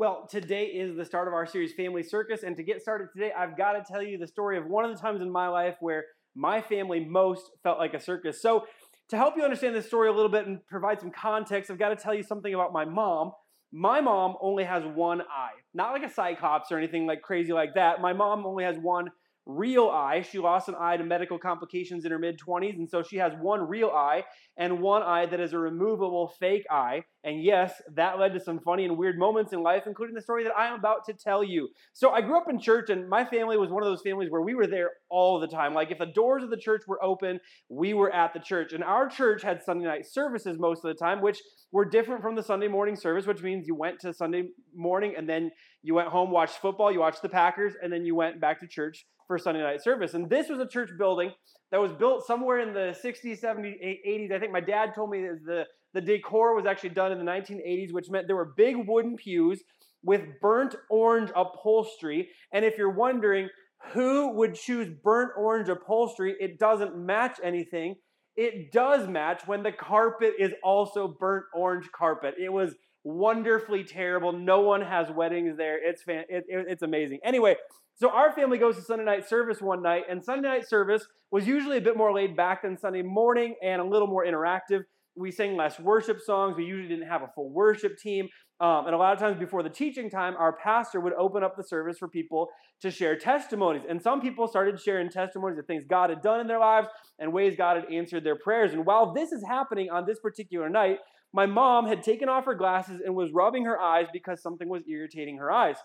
Well, today is the start of our series, Family Circus. And to get started today, I've got to tell you the story of one of the times in my life where my family most felt like a circus. So, to help you understand this story a little bit and provide some context, I've got to tell you something about my mom. My mom only has one eye, not like a cyclops or anything like crazy like that. My mom only has one real eye. She lost an eye to medical complications in her mid 20s, and so she has one real eye and one eye that is a removable fake eye. And yes, that led to some funny and weird moments in life, including the story that I am about to tell you. So I grew up in church, and my family was one of those families where we were there all the time. Like if the doors of the church were open, we were at the church. And our church had Sunday night services most of the time, which were different from the Sunday morning service, which means you went to Sunday morning and then you went home, watched football, you watched the Packers, and then you went back to church for Sunday night service. And this was a church building that was built somewhere in the 60s, 70s, 80s. I think my dad told me that the, the decor was actually done in the 1980s, which meant there were big wooden pews with burnt orange upholstery. And if you're wondering who would choose burnt orange upholstery, it doesn't match anything. It does match when the carpet is also burnt orange carpet. It was wonderfully terrible. No one has weddings there. It's fan- it, it, it's amazing. Anyway, so our family goes to Sunday night service one night, and Sunday night service was usually a bit more laid back than Sunday morning and a little more interactive. We sang less worship songs. We usually didn't have a full worship team. Um, and a lot of times before the teaching time, our pastor would open up the service for people to share testimonies. And some people started sharing testimonies of things God had done in their lives and ways God had answered their prayers. And while this is happening on this particular night, my mom had taken off her glasses and was rubbing her eyes because something was irritating her eyes.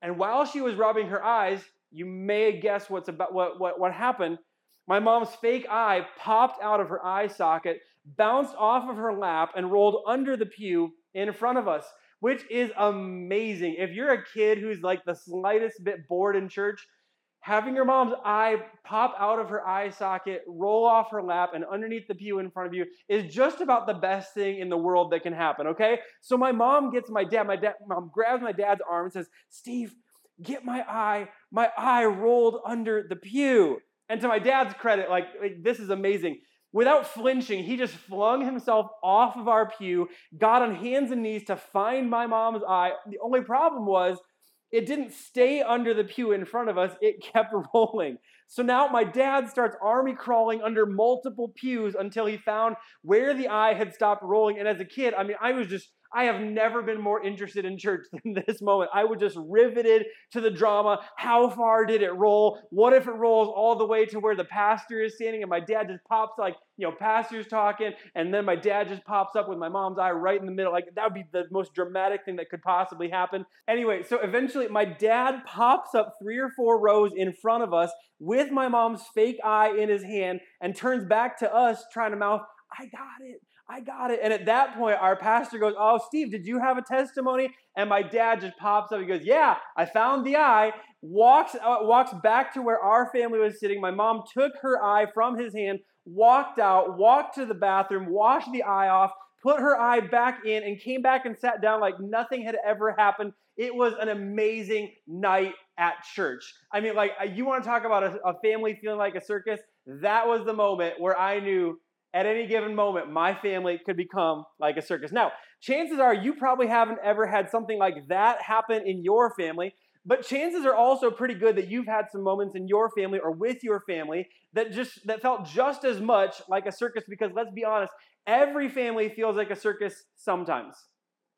And while she was rubbing her eyes, you may guess what's about what, what, what happened. My mom's fake eye popped out of her eye socket, bounced off of her lap, and rolled under the pew in front of us, which is amazing. If you're a kid who's like the slightest bit bored in church, having your mom's eye pop out of her eye socket, roll off her lap, and underneath the pew in front of you is just about the best thing in the world that can happen, okay? So my mom gets my dad, my dad, mom grabs my dad's arm and says, Steve, get my eye, my eye rolled under the pew. And to my dad's credit, like, like this is amazing. Without flinching, he just flung himself off of our pew, got on hands and knees to find my mom's eye. The only problem was it didn't stay under the pew in front of us, it kept rolling. So now my dad starts army crawling under multiple pews until he found where the eye had stopped rolling. And as a kid, I mean, I was just I have never been more interested in church than this moment. I was just riveted to the drama. How far did it roll? What if it rolls all the way to where the pastor is standing and my dad just pops like, you know, pastor's talking, and then my dad just pops up with my mom's eye right in the middle. Like that would be the most dramatic thing that could possibly happen. Anyway, so eventually my dad pops up three or four rows in front of us with my mom's fake eye in his hand and turns back to us trying to mouth, I got it. I got it. And at that point, our pastor goes, Oh, Steve, did you have a testimony? And my dad just pops up. He goes, Yeah, I found the eye. Walks, uh, walks back to where our family was sitting. My mom took her eye from his hand, walked out, walked to the bathroom, washed the eye off, put her eye back in, and came back and sat down like nothing had ever happened. It was an amazing night at church. I mean, like, you want to talk about a, a family feeling like a circus? That was the moment where I knew at any given moment, my family could become like a circus. Now, chances are you probably haven't ever had something like that happen in your family, but chances are also pretty good that you've had some moments in your family or with your family that just that felt just as much like a circus because let's be honest, every family feels like a circus sometimes.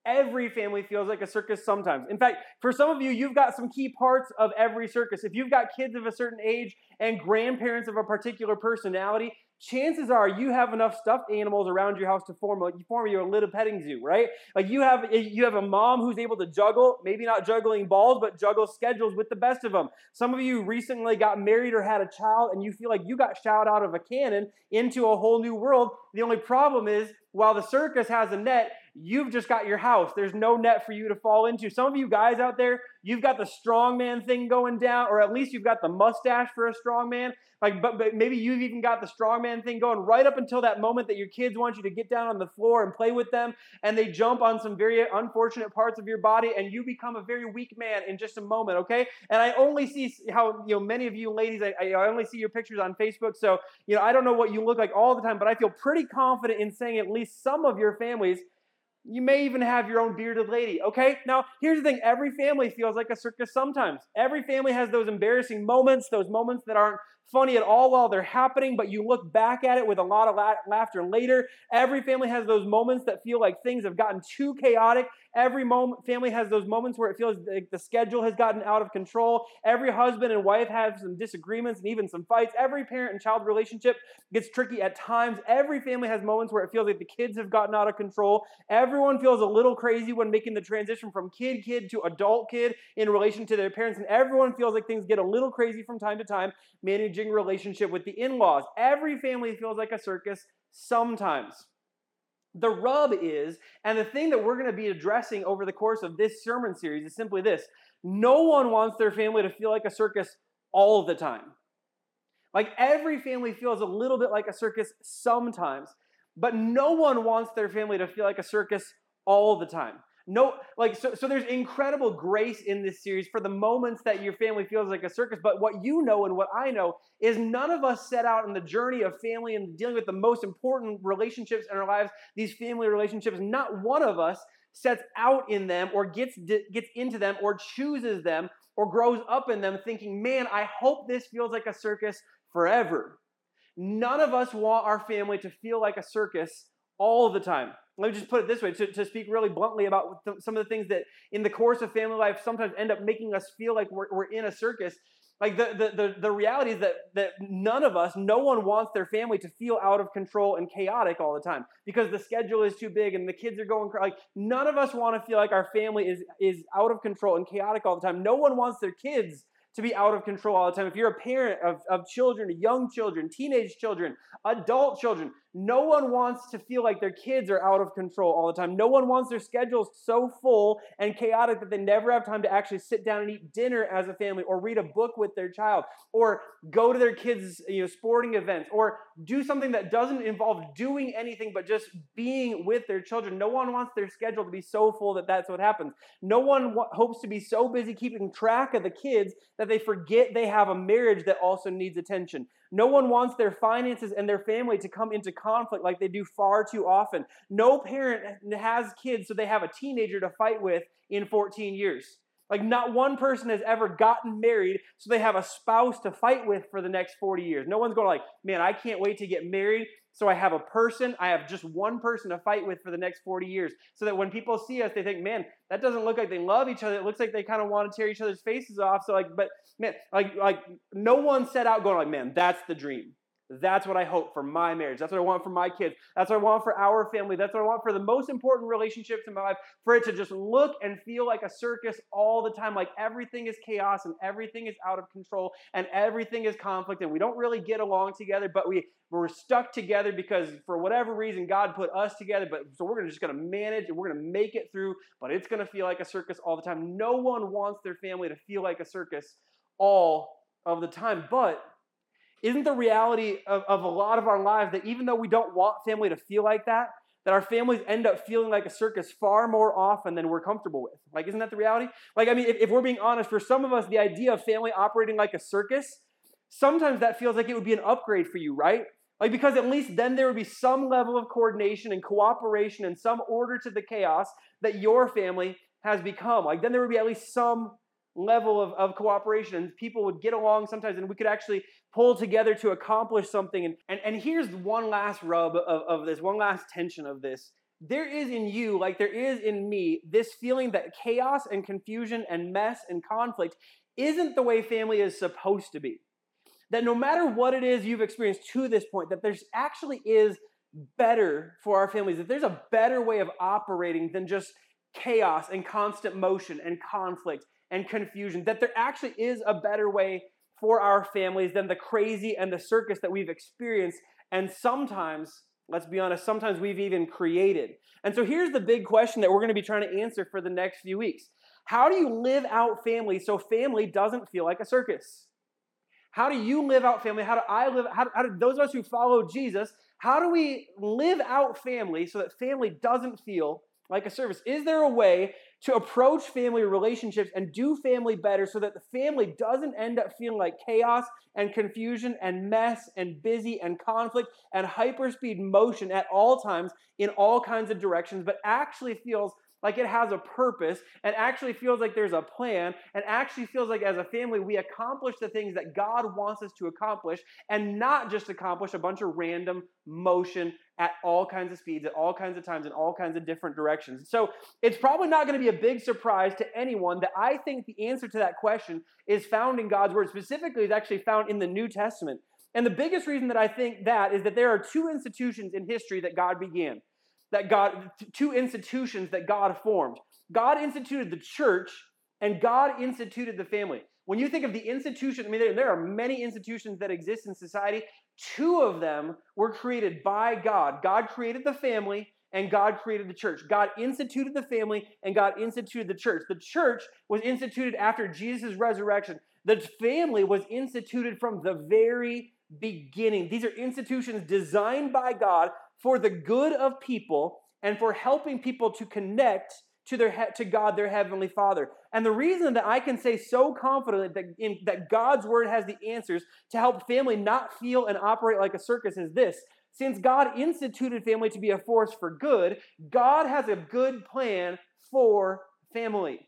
Every family feels like a circus sometimes. In fact, for some of you, you've got some key parts of every circus. If you've got kids of a certain age and grandparents of a particular personality, chances are you have enough stuffed animals around your house to form a, form your little petting zoo, right? Like you have you have a mom who's able to juggle, maybe not juggling balls, but juggle schedules with the best of them. Some of you recently got married or had a child, and you feel like you got shot out of a cannon into a whole new world. The only problem is, while the circus has a net, you've just got your house. There's no net for you to fall into. Some of you guys out there, you've got the strongman thing going down, or at least you've got the mustache for a strongman. Like, but, but maybe you've even got the strongman thing going right up until that moment that your kids want you to get down on the floor and play with them, and they jump on some very unfortunate parts of your body, and you become a very weak man in just a moment. Okay, and I only see how you know many of you ladies. I, I only see your pictures on Facebook, so you know I don't know what you look like all the time, but I feel pretty confident in saying at least some of your families You may even have your own bearded lady. Okay? Now, here's the thing every family feels like a circus sometimes. Every family has those embarrassing moments, those moments that aren't funny at all while they're happening, but you look back at it with a lot of la- laughter later. Every family has those moments that feel like things have gotten too chaotic. Every moment, family has those moments where it feels like the schedule has gotten out of control. Every husband and wife have some disagreements and even some fights. Every parent and child relationship gets tricky at times. Every family has moments where it feels like the kids have gotten out of control. Everyone feels a little crazy when making the transition from kid kid to adult kid in relation to their parents, and everyone feels like things get a little crazy from time to time managing relationship with the in-laws. Every family feels like a circus sometimes. The rub is, and the thing that we're going to be addressing over the course of this sermon series is simply this no one wants their family to feel like a circus all the time. Like every family feels a little bit like a circus sometimes, but no one wants their family to feel like a circus all the time. No, like so, so there's incredible grace in this series for the moments that your family feels like a circus. But what you know and what I know is none of us set out in the journey of family and dealing with the most important relationships in our lives, these family relationships. Not one of us sets out in them or gets gets into them or chooses them or grows up in them thinking, "Man, I hope this feels like a circus forever." None of us want our family to feel like a circus all the time. Let me just put it this way to, to speak really bluntly about th- some of the things that in the course of family life sometimes end up making us feel like we're, we're in a circus. Like the, the, the, the reality is that, that none of us, no one wants their family to feel out of control and chaotic all the time because the schedule is too big and the kids are going like none of us want to feel like our family is, is out of control and chaotic all the time. No one wants their kids to be out of control all the time. If you're a parent of, of children, young children, teenage children, adult children, no one wants to feel like their kids are out of control all the time. No one wants their schedules so full and chaotic that they never have time to actually sit down and eat dinner as a family or read a book with their child or go to their kids' you know, sporting events or do something that doesn't involve doing anything but just being with their children. No one wants their schedule to be so full that that's what happens. No one hopes to be so busy keeping track of the kids that they forget they have a marriage that also needs attention. No one wants their finances and their family to come into conflict like they do far too often. No parent has kids so they have a teenager to fight with in 14 years. Like, not one person has ever gotten married so they have a spouse to fight with for the next 40 years. No one's going like, man, I can't wait to get married so I have a person, I have just one person to fight with for the next 40 years. So that when people see us, they think, man, that doesn't look like they love each other. It looks like they kind of want to tear each other's faces off. So like, but man, like like no one set out going like, man, that's the dream. That's what I hope for my marriage. That's what I want for my kids. That's what I want for our family. That's what I want for the most important relationships in my life. For it to just look and feel like a circus all the time, like everything is chaos and everything is out of control and everything is conflict and we don't really get along together, but we, we're stuck together because for whatever reason God put us together. But so we're just going to manage and we're going to make it through, but it's going to feel like a circus all the time. No one wants their family to feel like a circus all of the time. But isn't the reality of, of a lot of our lives that even though we don't want family to feel like that, that our families end up feeling like a circus far more often than we're comfortable with. Like, isn't that the reality? Like, I mean, if, if, we're being honest, for some of us, the idea of family operating like a circus, sometimes that feels like it would be an upgrade for you, right? Like, because at least then there would be some level of coordination and cooperation and some order to the chaos that your family has become. Like, then there would be at least some level of, of cooperation and people would get along sometimes and we could actually pull together to accomplish something. And, and, and here's one last rub of, of this, one last tension of this. There is in you, like there is in me, this feeling that chaos and confusion and mess and conflict isn't the way family is supposed to be. That no matter what it is you've experienced to this point, that there's actually is better for our families, that there's a better way of operating than just chaos and constant motion and conflict and confusion, that there actually is a better way for our families than the crazy and the circus that we've experienced. And sometimes, let's be honest, sometimes we've even created. And so here's the big question that we're going to be trying to answer for the next few weeks How do you live out family so family doesn't feel like a circus? How do you live out family? How do I live? How do, how do those of us who follow Jesus, how do we live out family so that family doesn't feel like a service? Is there a way to approach family relationships and do family better so that the family doesn't end up feeling like chaos and confusion and mess and busy and conflict and hyperspeed motion at all times in all kinds of directions, but actually feels like it has a purpose and actually feels like there's a plan and actually feels like as a family we accomplish the things that God wants us to accomplish and not just accomplish a bunch of random motion at all kinds of speeds, at all kinds of times, in all kinds of different directions. So it's probably not going to be a big surprise to anyone that I think the answer to that question is found in God's Word. Specifically, is actually found in the New Testament. And the biggest reason that I think that is that there are two institutions in history that God began that God, two institutions that God formed. God instituted the church and God instituted the family. When you think of the institution, I mean, there, there, are many institutions that exist in society. Two of them were created by God. God created the family and God created the church. God instituted the family and God instituted the church. The church was instituted after Jesus' resurrection. The family was instituted from the very beginning. These are institutions designed by God for the good of people and for helping people to connect to their to God, their heavenly Father. And the reason that I can say so confidently that, in, that God's word has the answers to help family not feel and operate like a circus is this. Since God instituted family to be a force for good, God has a good plan for family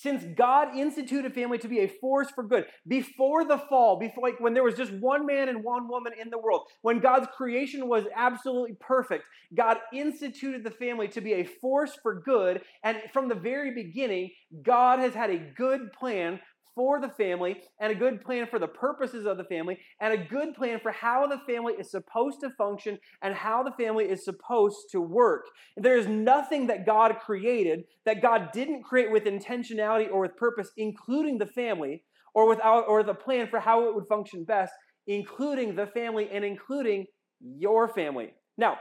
since God instituted family to be a force for good, before the fall, before like when there was just one man and one woman in the world, when God's creation was absolutely perfect, God instituted the family to be a force for good. And from the very beginning, God has had a good plan for the family and a good plan for the purposes of the family and a good plan for how the family is supposed to function and how the family is supposed to work. There is nothing that God created that God didn't create with intentionality or with purpose, including the family or without or the plan for how it would function best, including the family and including your family. Now,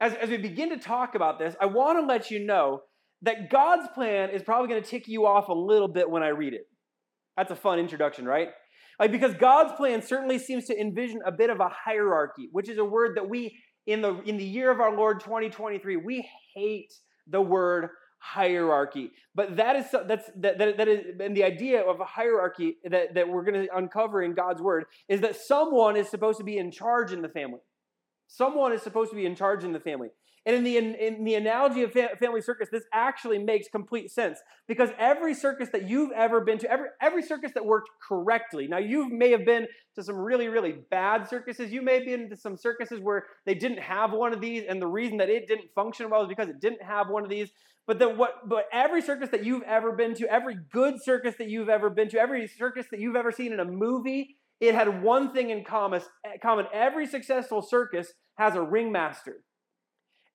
as, as we begin to talk about this, I want to let you know that God's plan is probably going to tick you off a little bit when I read it. That's a fun introduction, right? Like because God's plan certainly seems to envision a bit of a hierarchy, which is a word that we in the in the year of our Lord 2023 we hate the word hierarchy. But that is that's that that, that is and the idea of a hierarchy that that we're going to uncover in God's word is that someone is supposed to be in charge in the family. Someone is supposed to be in charge in the family. And in the, in, in the analogy of family circus, this actually makes complete sense because every circus that you've ever been to, every, every circus that worked correctly, now you may have been to some really, really bad circuses. You may have been to some circuses where they didn't have one of these, and the reason that it didn't function well is because it didn't have one of these. But the, what, but every circus that you've ever been to, every good circus that you've ever been to, every circus that you've ever seen in a movie, it had one thing in common. Eh, common. Every successful circus has a ringmaster.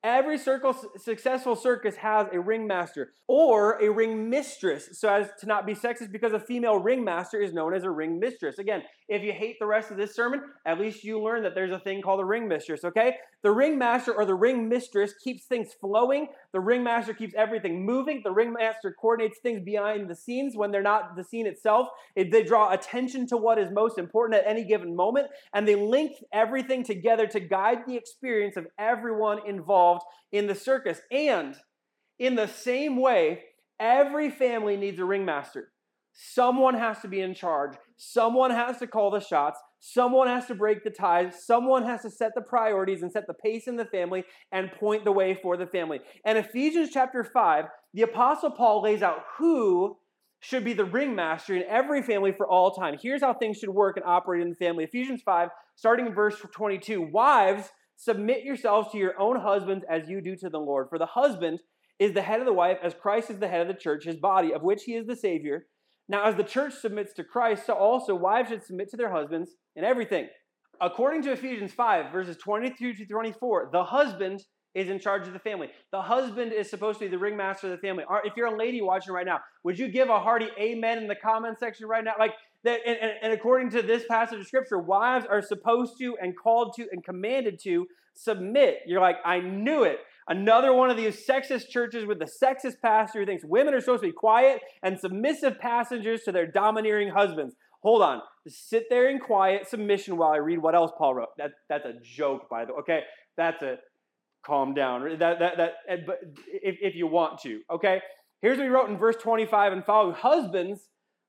Every circle, successful circus has a ringmaster or a ring mistress, so as to not be sexist, because a female ringmaster is known as a ring mistress. Again, if you hate the rest of this sermon, at least you learn that there's a thing called a ring mistress, okay? The ringmaster or the ring mistress keeps things flowing. The ringmaster keeps everything moving. The ringmaster coordinates things behind the scenes when they're not the scene itself. They draw attention to what is most important at any given moment, and they link everything together to guide the experience of everyone involved in the circus. And in the same way, every family needs a ringmaster. Someone has to be in charge. Someone has to call the shots. Someone has to break the ties. Someone has to set the priorities and set the pace in the family and point the way for the family. And Ephesians chapter 5, the Apostle Paul lays out who should be the ringmaster in every family for all time. Here's how things should work and operate in the family. Ephesians 5, starting in verse 22 Wives, submit yourselves to your own husbands as you do to the Lord. For the husband is the head of the wife, as Christ is the head of the church, his body, of which he is the Savior. Now, as the church submits to Christ, so also wives should submit to their husbands in everything. According to Ephesians 5, verses 22 to 24, the husband is in charge of the family. The husband is supposed to be the ringmaster of the family. If you're a lady watching right now, would you give a hearty amen in the comment section right now? Like that, and, and according to this passage of scripture, wives are supposed to and called to and commanded to submit. You're like, I knew it. Another one of these sexist churches with the sexist pastor who thinks women are supposed to be quiet and submissive passengers to their domineering husbands. Hold on. Sit there in quiet submission while I read what else Paul wrote. That, that's a joke, by the way. Okay, that's a calm down. That, that, that, eh, but if, if you want to, okay? Here's what he wrote in verse 25 and following Husbands,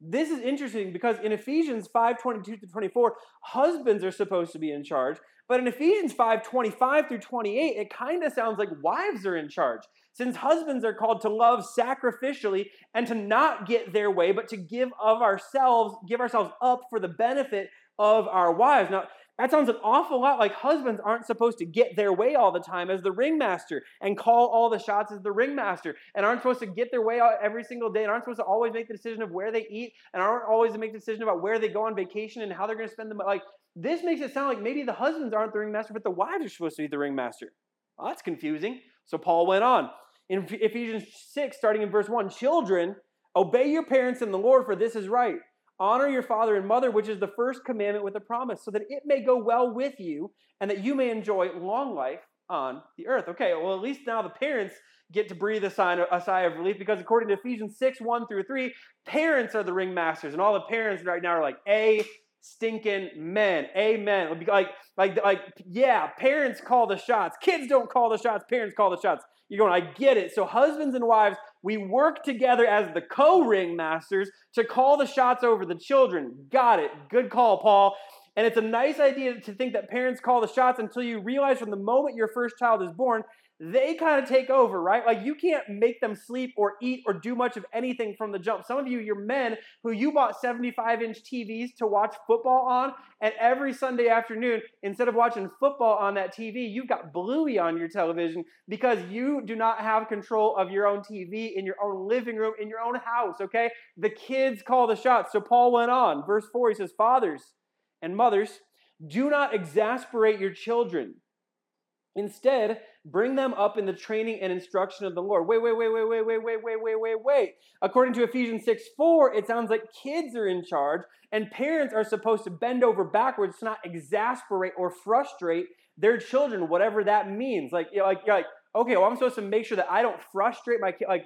this is interesting because in Ephesians 5 22 to 24, husbands are supposed to be in charge. But in Ephesians 5 25 through 28, it kind of sounds like wives are in charge. Since husbands are called to love sacrificially and to not get their way, but to give of ourselves, give ourselves up for the benefit of our wives. Now, that sounds an awful lot like husbands aren't supposed to get their way all the time as the ringmaster and call all the shots as the ringmaster and aren't supposed to get their way every single day and aren't supposed to always make the decision of where they eat and aren't always to make the decision about where they go on vacation and how they're going to spend the money. like this makes it sound like maybe the husbands aren't the ringmaster but the wives are supposed to be the ringmaster. Well, that's confusing. So Paul went on in Ephesians 6 starting in verse 1, children obey your parents in the Lord for this is right. Honor your father and mother, which is the first commandment with a promise, so that it may go well with you and that you may enjoy long life on the earth. Okay, well, at least now the parents get to breathe a, a sigh of relief because according to Ephesians 6 1 through 3, parents are the ringmasters. And all the parents right now are like, A, stinking men. Amen. Like, like, like, yeah, parents call the shots. Kids don't call the shots, parents call the shots. You're going, I get it. So, husbands and wives, we work together as the co ring masters to call the shots over the children. Got it. Good call, Paul. And it's a nice idea to think that parents call the shots until you realize from the moment your first child is born they kind of take over, right? Like you can't make them sleep or eat or do much of anything from the jump. Some of you, you're men who you bought 75 inch TVs to watch football on, and every Sunday afternoon, instead of watching football on that TV, you've got Bluey on your television because you do not have control of your own TV in your own living room, in your own house, okay? The kids call the shots. So Paul went on. Verse 4, he says, Fathers and mothers, do not exasperate your children. Instead, Bring them up in the training and instruction of the Lord. Wait, wait, wait, wait, wait, wait, wait, wait, wait, wait, wait. According to Ephesians 6 4, it sounds like kids are in charge and parents are supposed to bend over backwards to not exasperate or frustrate their children, whatever that means. Like, you know, like, like, okay, well, I'm supposed to make sure that I don't frustrate my kid. Like,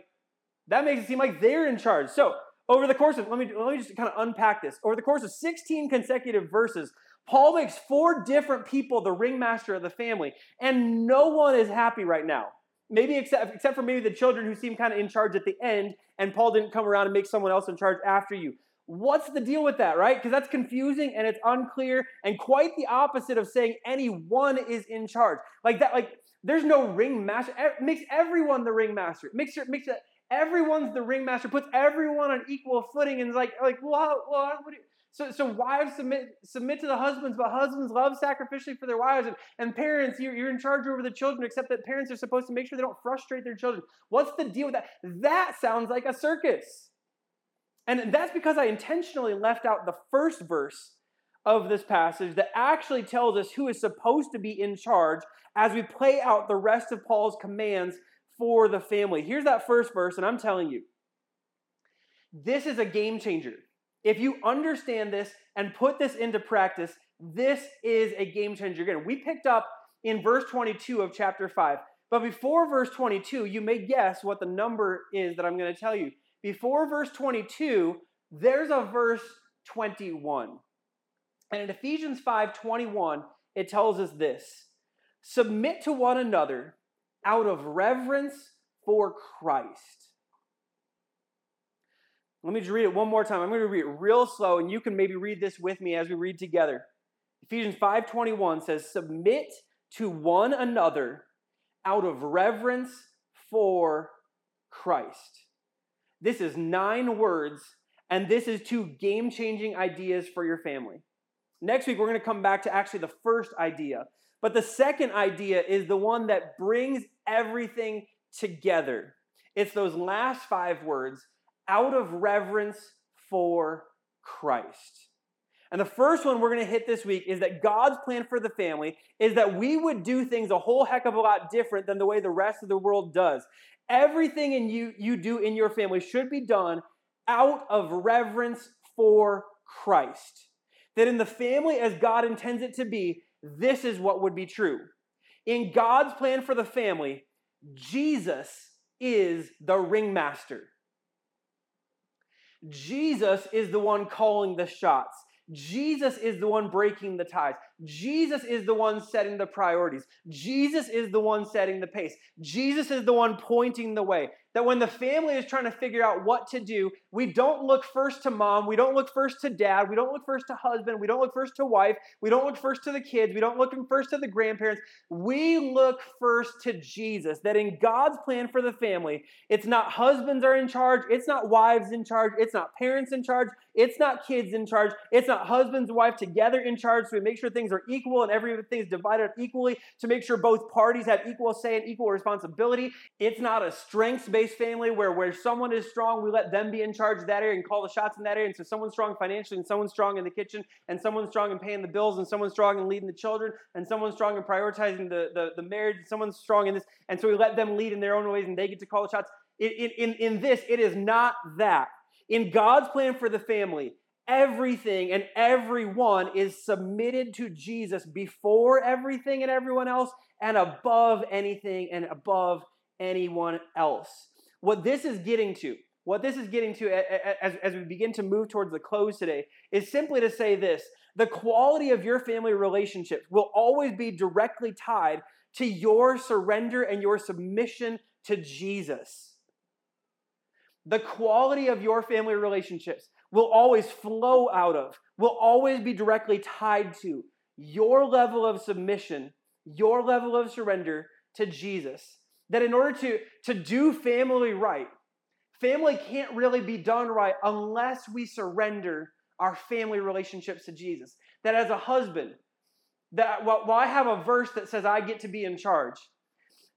that makes it seem like they're in charge. So, over the course of, let me, let me just kind of unpack this. Over the course of 16 consecutive verses, Paul makes four different people the ringmaster of the family, and no one is happy right now. Maybe except, except for maybe the children who seem kind of in charge at the end, and Paul didn't come around and make someone else in charge after you. What's the deal with that, right? Because that's confusing and it's unclear and quite the opposite of saying anyone is in charge. Like that, like there's no ringmaster. It makes everyone the ringmaster. It makes sure, makes it everyone's the ringmaster. Puts everyone on equal footing and is like, like, well, what so, so wives submit submit to the husbands, but husbands love sacrificially for their wives. And, and parents, you're, you're in charge over the children, except that parents are supposed to make sure they don't frustrate their children. What's the deal with that? That sounds like a circus. And that's because I intentionally left out the first verse of this passage that actually tells us who is supposed to be in charge as we play out the rest of Paul's commands for the family. Here's that first verse, and I'm telling you, this is a game changer. If you understand this and put this into practice, this is a game changer. Again, we picked up in verse 22 of chapter 5. But before verse 22, you may guess what the number is that I'm going to tell you. Before verse 22, there's a verse 21. And in Ephesians 5:21, it tells us this: Submit to one another out of reverence for Christ. Let me just read it one more time. I'm going to read it real slow, and you can maybe read this with me as we read together. Ephesians 5:21 says, "Submit to one another out of reverence for Christ." This is nine words, and this is two game-changing ideas for your family. Next week, we're going to come back to actually the first idea. But the second idea is the one that brings everything together. It's those last five words out of reverence for Christ. And the first one we're going to hit this week is that God's plan for the family is that we would do things a whole heck of a lot different than the way the rest of the world does. Everything in you you do in your family should be done out of reverence for Christ. that in the family as God intends it to be, this is what would be true. In God's plan for the family, Jesus is the ringmaster. Jesus is the one calling the shots. Jesus is the one breaking the ties. Jesus is the one setting the priorities. Jesus is the one setting the pace. Jesus is the one pointing the way that when the family is trying to figure out what to do, we don't look first to mom, we don't look first to dad, we don't look first to husband, we don't look first to wife, we don't look first to the kids, we don't look first to the grandparents. We look first to Jesus. That in God's plan for the family, it's not husbands are in charge, it's not wives in charge, it's not parents in charge, it's not kids in charge, it's not husbands and wife together in charge. So we make sure things are equal and everything is divided up equally to make sure both parties have equal say and equal responsibility. It's not a strengths based family where where someone is strong, we let them be in charge of that area and call the shots in that area. And so someone's strong financially, and someone's strong in the kitchen, and someone's strong in paying the bills, and someone's strong in leading the children, and someone's strong in prioritizing the, the, the marriage, and someone's strong in this. And so we let them lead in their own ways, and they get to call the shots. In, in, in this, it is not that. In God's plan for the family, everything and everyone is submitted to Jesus before everything and everyone else and above anything and above anyone else what this is getting to, what this is getting to as, as we begin to move towards the close today, is simply to say this the quality of your family relationships will always be directly tied to your surrender and your submission to Jesus. The quality of your family relationships will always flow out of, will always be directly tied to your level of submission, your level of surrender to Jesus. That in order to, to do family right, family can't really be done right unless we surrender our family relationships to Jesus. That as a husband, that while I have a verse that says I get to be in charge,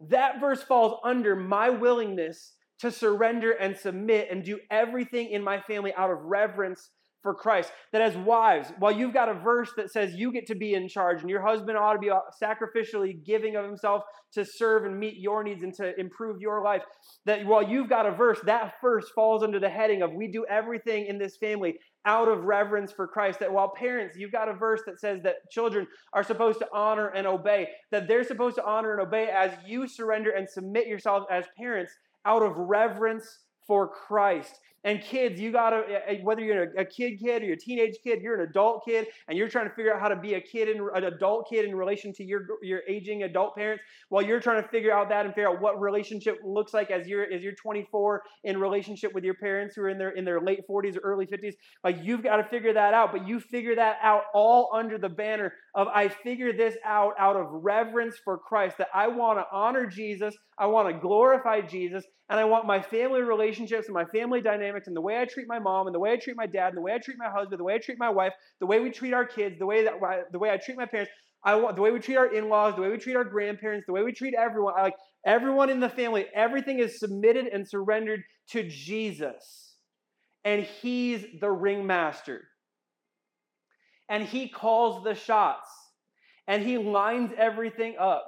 that verse falls under my willingness to surrender and submit and do everything in my family out of reverence for Christ. That as wives, while you've got a verse that says you get to be in charge and your husband ought to be sacrificially giving of himself to serve and meet your needs and to improve your life, that while you've got a verse, that verse falls under the heading of we do everything in this family out of reverence for Christ. That while parents, you've got a verse that says that children are supposed to honor and obey, that they're supposed to honor and obey as you surrender and submit yourselves as parents out of reverence for Christ. And kids, you gotta, eh, eh, whether you're a kid kid or you're a teenage kid, you're an adult kid, and you're trying to figure out how to be a kid and an adult kid in relation to your, your aging adult parents, while you're trying to figure out that and figure out what relationship looks like as you're as you're 24 in relationship with your parents who are in their in their late 40s or early 50s. Like you've got to figure that out, but you figure that out all under the banner of I figure this out out of reverence for Christ, that I want to honor Jesus, I want to glorify Jesus, and I want my family relationships and my family dynamics and the way I treat my mom and the way I treat my dad and the way I treat my husband, the way I treat my wife, the way we treat our kids, the way that the way I treat my parents. I the way we treat our in-laws, the way we treat our grandparents, the way we treat everyone. I like everyone in the family. Everything is submitted and surrendered to Jesus, and He's the ringmaster, and He calls the shots, and He lines everything up,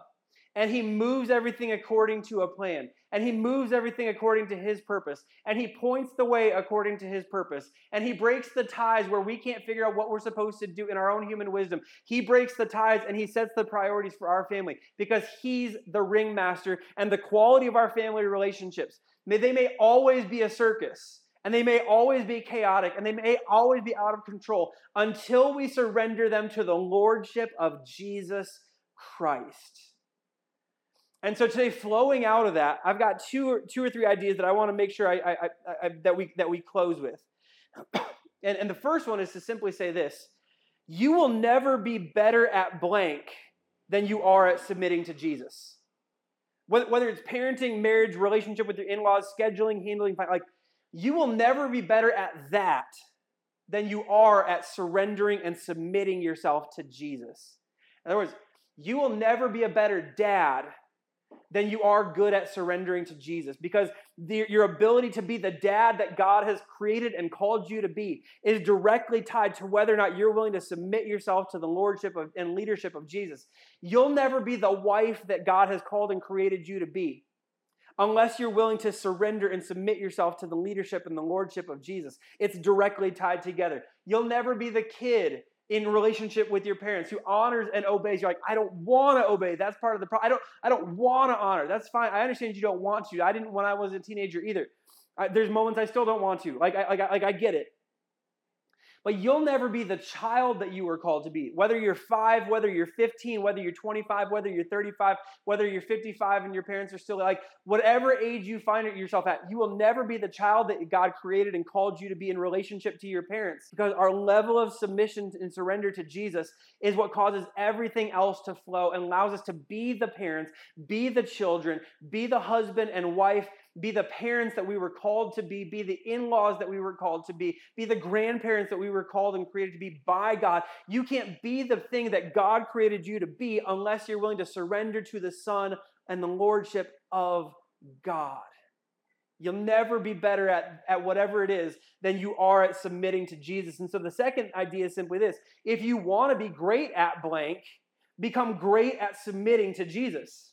and He moves everything according to a plan and he moves everything according to his purpose and he points the way according to his purpose and he breaks the ties where we can't figure out what we're supposed to do in our own human wisdom. He breaks the ties and he sets the priorities for our family because he's the ringmaster and the quality of our family relationships. May they may always be a circus and they may always be chaotic and they may always be out of control until we surrender them to the lordship of Jesus Christ and so today, flowing out of that, I've got two or, two or three ideas that I want to make sure I, I, I, that we that we close with. and, and the first one is to simply say this: You will never be better at blank than you are at submitting to Jesus. Whether, whether it's parenting, marriage, relationship with your in-laws, scheduling, handling, like you will never be better at that than you are at surrendering and submitting yourself to Jesus. In other words, you will never be a better dad then you are good at surrendering to Jesus because the, your ability to be the dad that God has created and called you to be is directly tied to whether or not you're willing to submit yourself to the lordship of, and leadership of Jesus. You'll never be the wife that God has called and created you to be unless you're willing to surrender and submit yourself to the leadership and the lordship of Jesus. It's directly tied together. You'll never be the kid in relationship with your parents, who honors and obeys. You're like, I don't want to obey. That's part of the problem. I don't, I don't want to honor. That's fine. I understand you don't want to. I didn't when I was a teenager either. I, there's moments I still don't want to. Like, I, like, I, like I get it. But you'll never be the child that you were called to be. Whether you're five, whether you're 15, whether you're 25, whether you're 35, whether you're 55 and your parents are still like, whatever age you find yourself at, you will never be the child that God created and called you to be in relationship to your parents. Because our level of submission and surrender to Jesus is what causes everything else to flow and allows us to be the parents, be the children, be the husband and wife be the parents that we were called to be, be the in laws that we were called to be, be the grandparents that we were called and created to be by God. You can't be the thing that God created you to be unless you're willing to surrender to the Son and the Lordship of God. You'll never be better at, at whatever it is than you are at submitting to Jesus. And so the second idea is simply this if you want to be great at blank, become great at submitting to Jesus.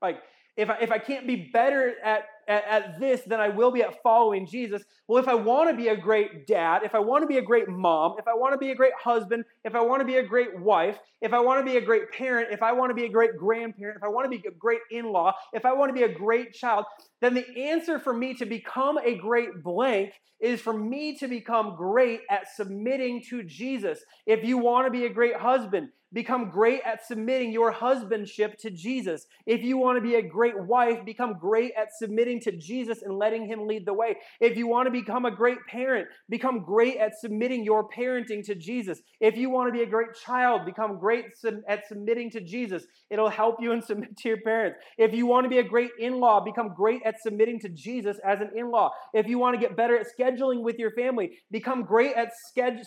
Like, if I, if I can't be better at, at, at, this than I will be at following Jesus, well, if I want to be a great dad, if I want to be a great mom, if I want to be a great husband, if I want to be a great wife, if I want to be a great parent, if I want to be a great grandparent, if I want to be a great in law, if I want to be a great child, then the answer for me to become a great blank is for me to become great at submitting to Jesus. If you want to be a great husband, become great at submitting your husbandship to Jesus. If you want to be a great wife, become great at submitting to Jesus and letting him lead the way. If you want to become a great parent, become great at submitting your parenting to Jesus. If you want to be a great child, become great at submitting to Jesus. It'll help you and submit to your parents. If you want to be a great in-law, become great at submitting to Jesus as an in-law. If you want to get better at scheduling with your family, become great at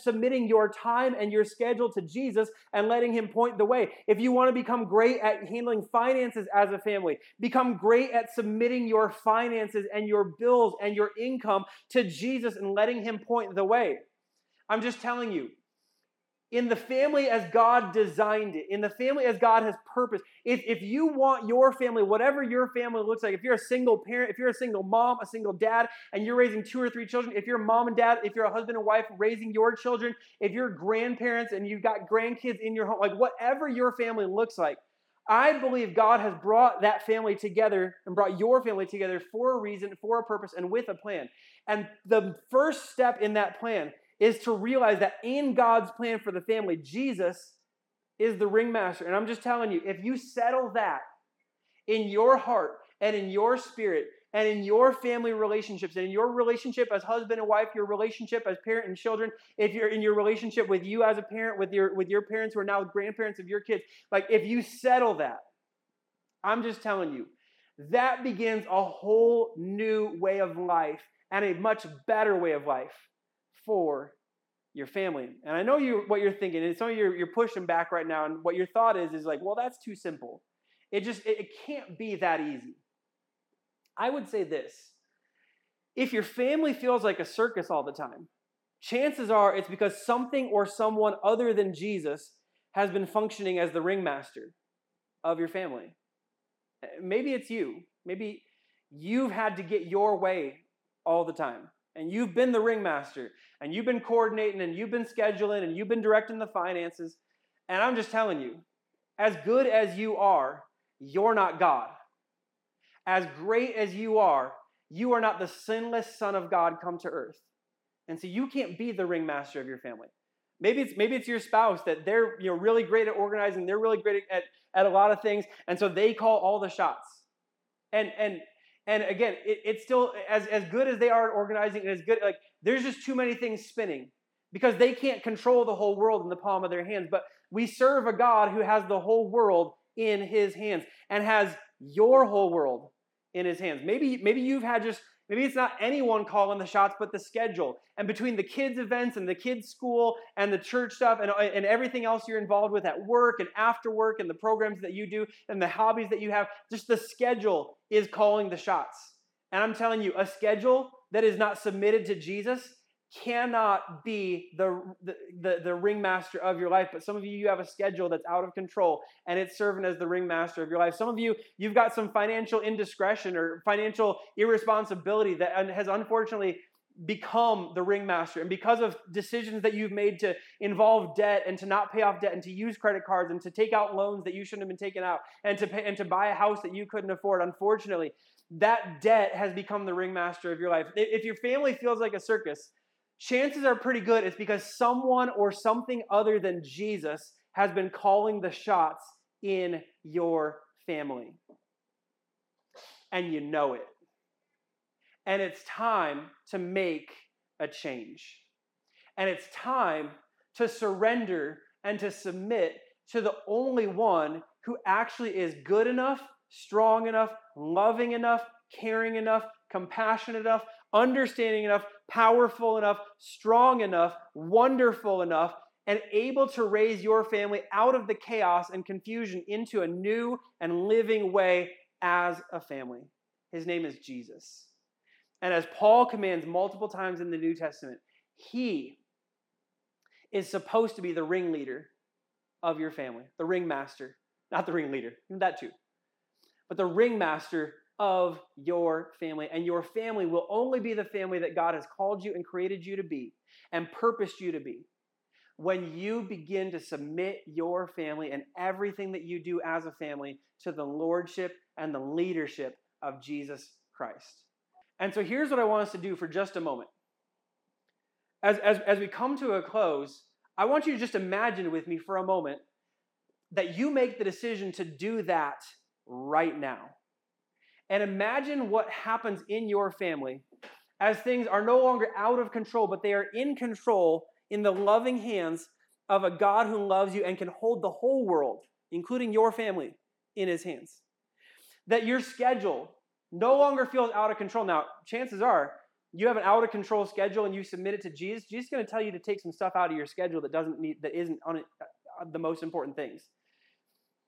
submitting your time and your schedule to Jesus and letting him point the way. If you want to become great at handling finances as a family, become great at submitting your finances and your bills and your income to Jesus and letting Him point the way. I'm just telling you, in the family as God designed it, in the family as God has purpose. If, if you want your family, whatever your family looks like, if you're a single parent, if you're a single mom, a single dad, and you're raising two or three children, if you're mom and dad, if you're a husband and wife raising your children, if you're grandparents and you've got grandkids in your home, like whatever your family looks like, I believe God has brought that family together and brought your family together for a reason, for a purpose, and with a plan. And the first step in that plan is to realize that in God's plan for the family, Jesus is the ringmaster. And I'm just telling you, if you settle that in your heart and in your spirit and in your family relationships and in your relationship as husband and wife, your relationship as parent and children, if you're in your relationship with you as a parent, with your with your parents who are now grandparents of your kids, like if you settle that, I'm just telling you, that begins a whole new way of life and a much better way of life for your family. And I know you what you're thinking, and some of you you're pushing back right now, and what your thought is is like, well, that's too simple. It just it, it can't be that easy. I would say this: if your family feels like a circus all the time, chances are it's because something or someone other than Jesus has been functioning as the ringmaster of your family. Eh, maybe it's you. Maybe you've had to get your way all the time and you've been the ringmaster and you've been coordinating and you've been scheduling and you've been directing the finances. And I'm just telling you, as good as you are, you're not God. As great as you are, you are not the sinless Son of God come to earth. And so you can't be the ringmaster of your family. Maybe it's maybe it's your spouse that they're you know really great at organizing, they're really great at, at a lot of things, and so they call all the shots. And and and again, it, it's still as, as good as they are at organizing and as good, like there's just too many things spinning because they can't control the whole world in the palm of their hands. But we serve a God who has the whole world in his hands and has your whole world in his hands. Maybe, maybe you've had just Maybe it's not anyone calling the shots, but the schedule. And between the kids' events and the kids' school and the church stuff and, and everything else you're involved with at work and after work and the programs that you do and the hobbies that you have, just the schedule is calling the shots. And I'm telling you, a schedule that is not submitted to Jesus cannot be the, the, the, the, ringmaster of your life. But some of you, you have a schedule that's out of control and it's serving as the ringmaster of your life. Some of you, you've got some financial indiscretion or financial irresponsibility that has unfortunately become the ringmaster. And because of decisions that you've made to involve debt and to not pay off debt and to use credit cards and to take out loans that you shouldn't have been taking out and to pay, and to buy a house that you couldn't afford unfortunately that debt has become the ringmaster of your life. If your family feels like a circus chances are pretty good it's because someone or something other than Jesus has been calling the shots in your family. And you know it and it's time to make a change. And it's time to surrender and to submit to the only one who actually is good enough, strong enough, loving enough, caring enough, compassionate enough, understanding enough, powerful enough, strong enough, wonderful enough, and able to raise your family out of the chaos and confusion into a new and living way as a family. His name is Jesus. And as Paul commands multiple times in the New Testament, he is supposed to be the ringleader of your family, the ringmaster, not the ringleader, that too, but the ringmaster of your family. And your family will only be the family that God has called you and created you to be and purposed you to be when you begin to submit your family and everything that you do as a family to the lordship and the leadership of Jesus Christ. And so here's what I want us to do for just a moment. As, as, as we come to a close, I want you to just imagine with me for a moment that you make the decision to do that right now. And imagine what happens in your family as things are no longer out of control, but they are in control in the loving hands of a God who loves you and can hold the whole world, including your family, in his hands. That your schedule no longer feels out of control. Now, chances are you have an out of control schedule and you submit it to Jesus. Jesus is going to tell you to take some stuff out of your schedule that doesn't need that isn't on it, uh, the most important things.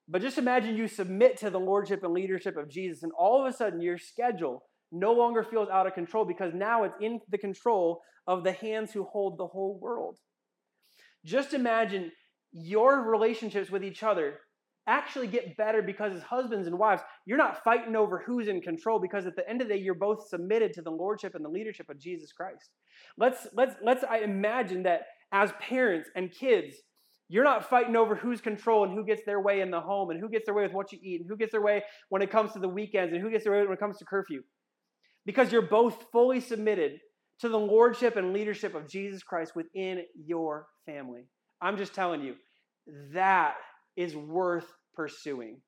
But just imagine you submit to the lordship and leadership of Jesus, and all of a sudden your schedule no longer feels out of control because now it's in the control of the hands who hold the whole world. Just imagine your relationships with each other actually get better because as husbands and wives, you're not fighting over who's in control because at the end of the day, you're both submitted to the lordship and the leadership of Jesus Christ. Let's let's let's I imagine that as parents and kids, you're not fighting over who's control and who gets their way in the home and who gets their way with what you eat and who gets their way when it comes to the weekends and who gets their way when it comes to curfew. Because you're both fully submitted to the lordship and leadership of Jesus Christ within your family. I'm just telling you, that is worth pursuing.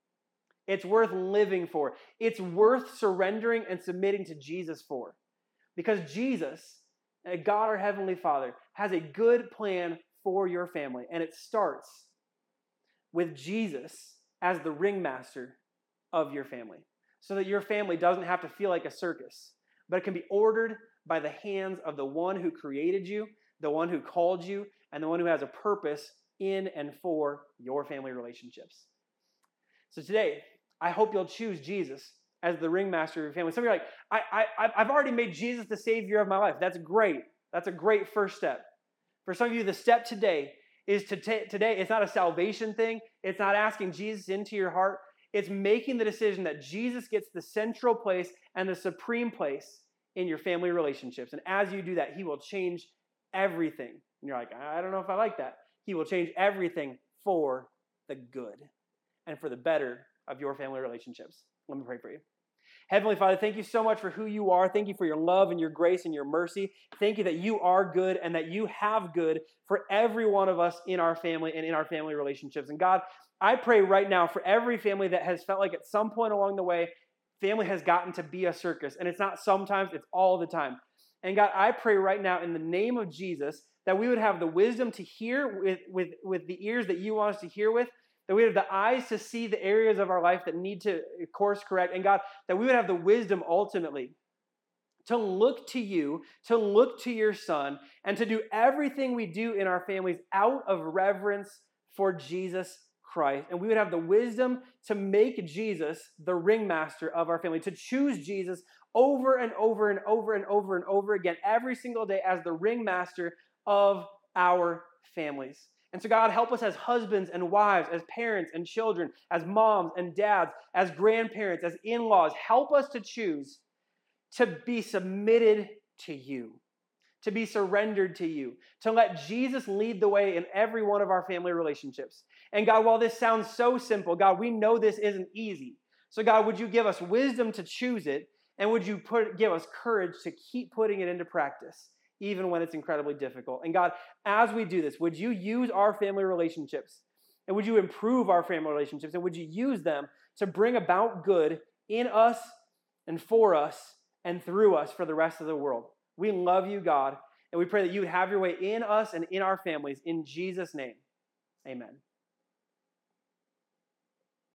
It's worth living for. It's worth surrendering and submitting to Jesus for. Because Jesus, uh, God our Heavenly Father, has a good plan for your family. And it starts with Jesus as the ringmaster of your family. So that your family doesn't have to feel like a circus, but it can be ordered by the hands of the one who created you, the one who called you, and the one who has a purpose in and for your family relationships. So today, I hope you'll choose Jesus as the ringmaster of your family. Some of you are like, I, I, I've already made Jesus the Savior of my life. That's great. That's a great first step. For some of you, the step today is to take today, it's not a salvation thing. It's not asking Jesus into your heart. It's making the decision that Jesus gets the central place and the supreme place in your family relationships. And as you do that, he will change everything. And you're like, I don't know if I like that. He will change everything for the good and for the better of your family relationships. Let me pray for you. Heavenly Father, thank you so much for who you are. Thank you for your love and your grace and your mercy. Thank you that you are good and that you have good for every one of us in our family and in our family relationships. And God, I pray right now for every family that has felt like at some point along the way, family has gotten to be a circus. And it's not sometimes, it's all the time. And God, I pray right now in the name of Jesus that we would have the wisdom to hear with, with, with the ears that you want us to hear with, that we have the eyes to see the areas of our life that need to course correct, and God, that we would have the wisdom ultimately to look to you, to look to your son, and to do everything we do in our families out of reverence for Jesus Christ. And we would have the wisdom to make Jesus the ringmaster of our family, to choose Jesus over and over and over and over and over again every single day as the ringmaster of our families. And so, God, help us as husbands and wives, as parents and children, as moms and dads, as grandparents, as in laws. Help us to choose to be submitted to you. to be surrendered to you, to let Jesus lead the way in every one of our family relationships. And God, while this sounds so simple, God, we know this isn't easy. So, God, would you give us wisdom to choose it? And would you put, give us courage to keep putting it into practice, even when it's incredibly difficult? And God, as we do this, would you use our family relationships? And would you improve our family relationships? And would you use them to bring about good in us and for us and through us for the rest of the world? We love you, God, and we pray that you would have your way in us and in our families. In Jesus' name, amen.